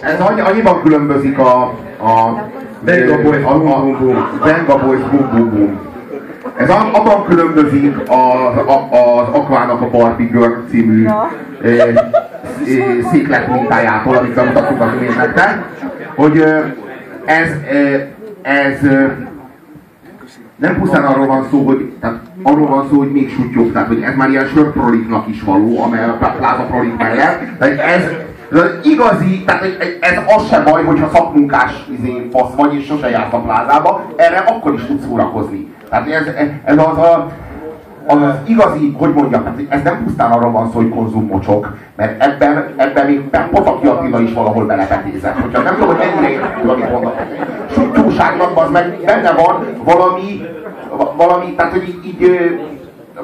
ez annyi, annyiban különbözik a, a Venga Boys, a, a, Boom, Boom, Boom. Venga Boys, Boom. Ez a- abban különbözik az, a, az Aquának a Barbie Girl című ö, ö, széklet mintájától, amit bemutattuk az imént nektek, hogy ez, ez nem pusztán arról van szó, hogy tehát arról van szó, hogy még sutyók, tehát hogy ez már ilyen sörproliknak is való, amely a pláza prolik mellett. Tehát ez, ez az igazi, tehát hogy ez az sem baj, hogyha szakmunkás izé, fasz vagy, és sose jársz a plázába, erre akkor is tudsz szórakozni. Tehát ez, ez az a, az igazi, hogy mondjam, tehát ez nem pusztán arról van szó, hogy konzummocsok, mert ebben, ebben még Potaki Attila is valahol belepetézett. Hogyha nem tudom, hogy mennyire érthető, amit mondok. Az meg benne van valami, va- valami, tehát hogy így,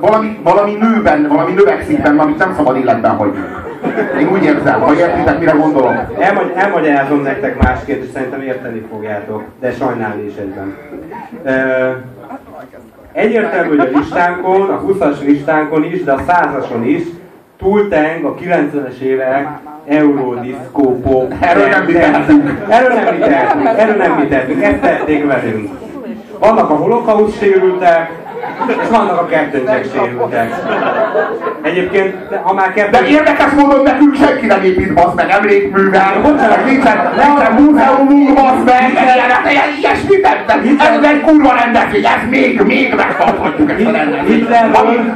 valami, valami nőben, valami növekszik benne, amit nem szabad életben hagynunk. Én úgy érzem, hogy értitek, mire gondolok. Elmagy- elmagyarázom nektek másként, és szerintem érteni fogjátok, de sajnálni is egyben. Ö, egyértelmű, hogy a listánkon, a 20-as listánkon is, de a 100-ason is túlteng a 90-es évek Eurodiszkó pop. Erről nem mi tehetünk. Erről nem mi tehetünk, erről nem mi tehetünk, ezt tették velünk. Vannak a holokauszt sérültek, és vannak a kettőncsek sérültek. Egyébként, ha már De kettőncsek... érdekes módon nekünk senki nem épít basz meg emlékművel, meg nincsen, nincsen múzeumunk basz meg, ilyenek, ilyen ilyesmit nem. Ez egy kurva rendezvény, ez még, még megtarthatjuk ezt a rendezvényt.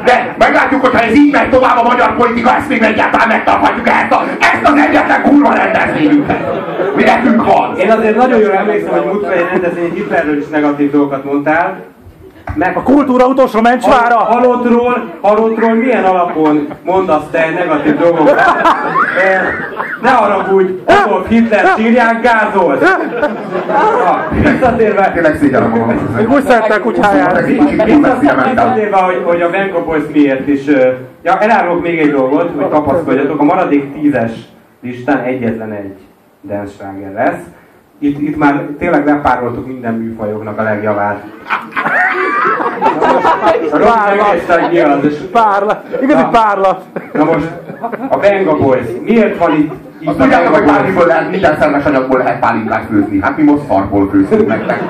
De meglátjuk, hogyha ez így megy tovább a magyar politika, ezt még egyáltalán megtarthatjuk ezt, a, ezt az egyetlen kurva rendezvényünket. Mi nekünk van. Én azért nagyon jól emlékszem, hogy múltkor egy rendezvény Hitlerről is negatív dolgokat mondtál. Meg A kultúra utolsó mencsvára! halottról, halottról milyen alapon mondasz te negatív dolgokat? Ne haragudj, Adolf Hitler sírják gázolt! Visszatérve, Tényleg szégyellem magam. Még úgy szerte a kutyáját. Visszatérve, hogy, hogy a Venga Boys miért is... Ja, elárulok még egy dolgot, hogy kapaszkodjatok. A maradék tízes listán egyetlen egy dance sláger lesz. Itt, itt már tényleg lepároltuk minden műfajoknak a legjavát. És Párlat. Igazi Na. párlat. Na most, a Venga Boys. Miért van itt, itt tudjátok, hogy Boys? bármiből lehet, minden szerves anyagból lehet pálinkát főzni. Hát mi most szarból főzünk nektek.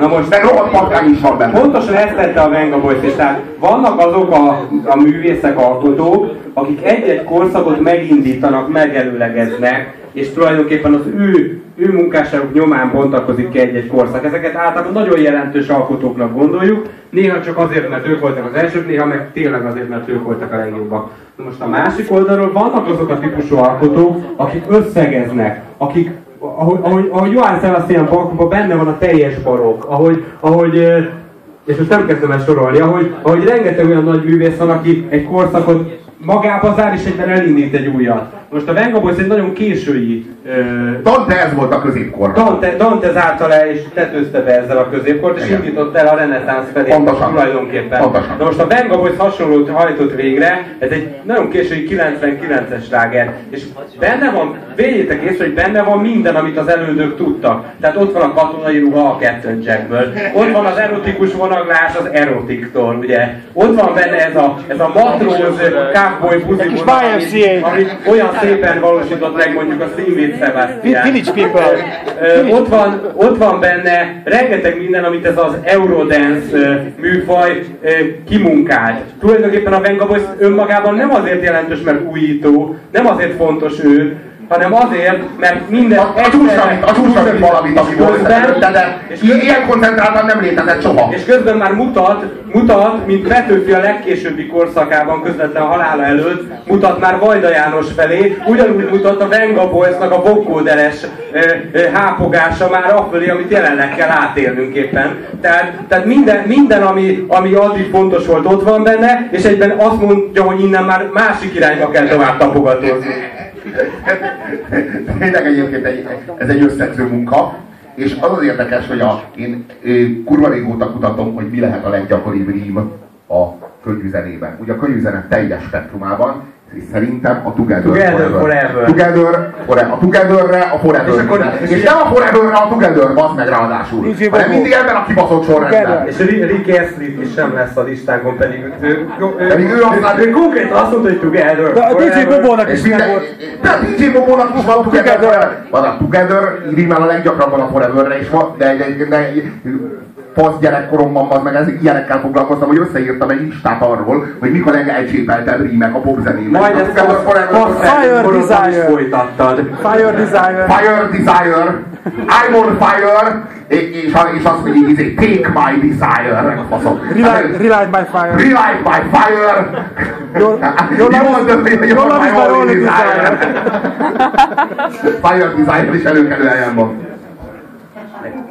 Na most, Meg rohadt patkány is van benne. Pontosan ezt tette a Venga Boys, és tehát vannak azok a, a művészek, alkotók, akik egy-egy korszakot megindítanak, megelőlegeznek, és tulajdonképpen az ő, ő munkásságok nyomán bontakozik ki egy-egy korszak. Ezeket általában nagyon jelentős alkotóknak gondoljuk, néha csak azért, mert ők voltak az elsők, néha meg tényleg azért, mert ők voltak a legjobbak. Na most a másik oldalról vannak azok a típusú alkotók, akik összegeznek, akik ahogy, ahogy, ahogy Johann Sebastian Bachban benne van a teljes barokk, ahogy, ahogy és most nem kezdem el sorolni, ahogy, ahogy rengeteg olyan nagy művész van, aki egy korszakot magába zár, és egyben elindít egy újat. Most a Venga Boys egy nagyon késői ö, Dante ez volt a középkor. Dante, Dante zárta le és tetőzte be ezzel a középkort, és Igen. indított el a reneszánsz felé Pontosan. tulajdonképpen. Pontosan. Na most a Venga Boys hasonlót hajtott végre, ez egy nagyon késői 99-es sláger, és benne van, vegyétek észre, hogy benne van minden, amit az elődök tudtak. Tehát ott van a katonai ruha a Captain Jackből, ott van az erotikus vonaglás az erotiktól, ugye. Ott van benne ez a, ez a matróz, cowboy buzi vonal, amit, amit olyan szépen valósított meg mondjuk a Színvéd Sebastian. Village People. Ö, ott, van, ott van benne rengeteg minden, amit ez az Eurodance ö, műfaj ö, kimunkált. Tulajdonképpen a Venga Boys önmagában nem azért jelentős, mert újító, nem azért fontos ő, hanem azért, mert minden A, a csúcsra, a mint valamit, ami volt közben, előtte, de és i- ilyen koncentráltan nem létezett soha. és közben már mutat, mutat, mint Petőfi a legkésőbbi korszakában, közvetlen halála előtt, mutat már Vajda János felé, ugyanúgy mutat a Venga Boysnak a ö, hápogása már afölé, amit jelenleg kell átélnünk éppen. Tehát, tehát minden, minden ami, ami addig fontos volt, ott van benne, és egyben azt mondja, hogy innen már másik irányba kell tovább tapogatózni. Tényleg egyébként egy, ez egy összegző munka, és az az érdekes, hogy a, én kurva régóta kutatom, hogy mi lehet a leggyakoribb rím a könnyű zenében. Ugye a könnyű zene teljes spektrumában, szerintem a Together, Together Forever. Together, forever. A Togetherre, a Forever. És akkor- és, és nem a Foreverre, a Together, bazd meg ráadásul. Hanem mindig ebben a kibaszott sorrendben. És Ri- Rick Astley is sem lesz a listánkon, pedig ő, ő, Pedig ő aztán- ő, ő konkrétan azt mondta, hogy together. De a DJ. Bobónak És is meg volt. de a DJ Bobónak is van Together. Together. Van a Together, rímel a leggyakrabban a Foreverre van, de, de, de, de fasz gyerekkoromban az meg ezek ilyenekkel foglalkoztam, hogy összeírtam egy listát arról, hogy mik a legelcsépeltebb rímek a popzenében. Majd A ezt a Forever. Fire Desire. folytattad. Fire Desire. Fire Desire, I'm on fire, és, és, azt mondja, izé, take my desire. Faszom. Relight, relight by fire. Relight my fire. Your- your love You is- your love my is my only desire. Fire Desire is előkelő helyen van.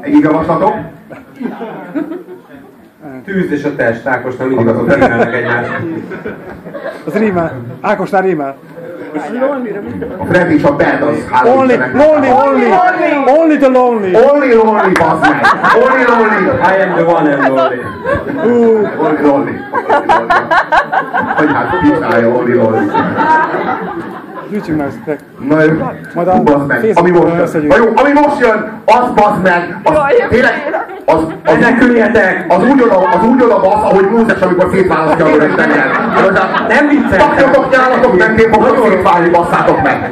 Egy javaslatok? Tűz és a test, Ákosnak mindig azok rímelnek egymást. Az rímel. Ákosnál rímel. A Fred és a Bad az Only, lonely, only. Only the lonely. Only lonely, bazd meg! Only lonely! I am the one and only. Only lonely. Hogy hát picsálja, only lonely. Gyűjtsünk meg ezeket. Na jó, Majd a meg, ami most jön. Na jó, ami most jön, az bazd meg, az tényleg, az, az, Meneküljetek! az úgy oda, az úgy oda basz, ahogy Mózes, amikor szétválasztja a vörös tengert. Nem vicceltem. Takjatok nyálatok, nem fogok szétválni, basszátok meg.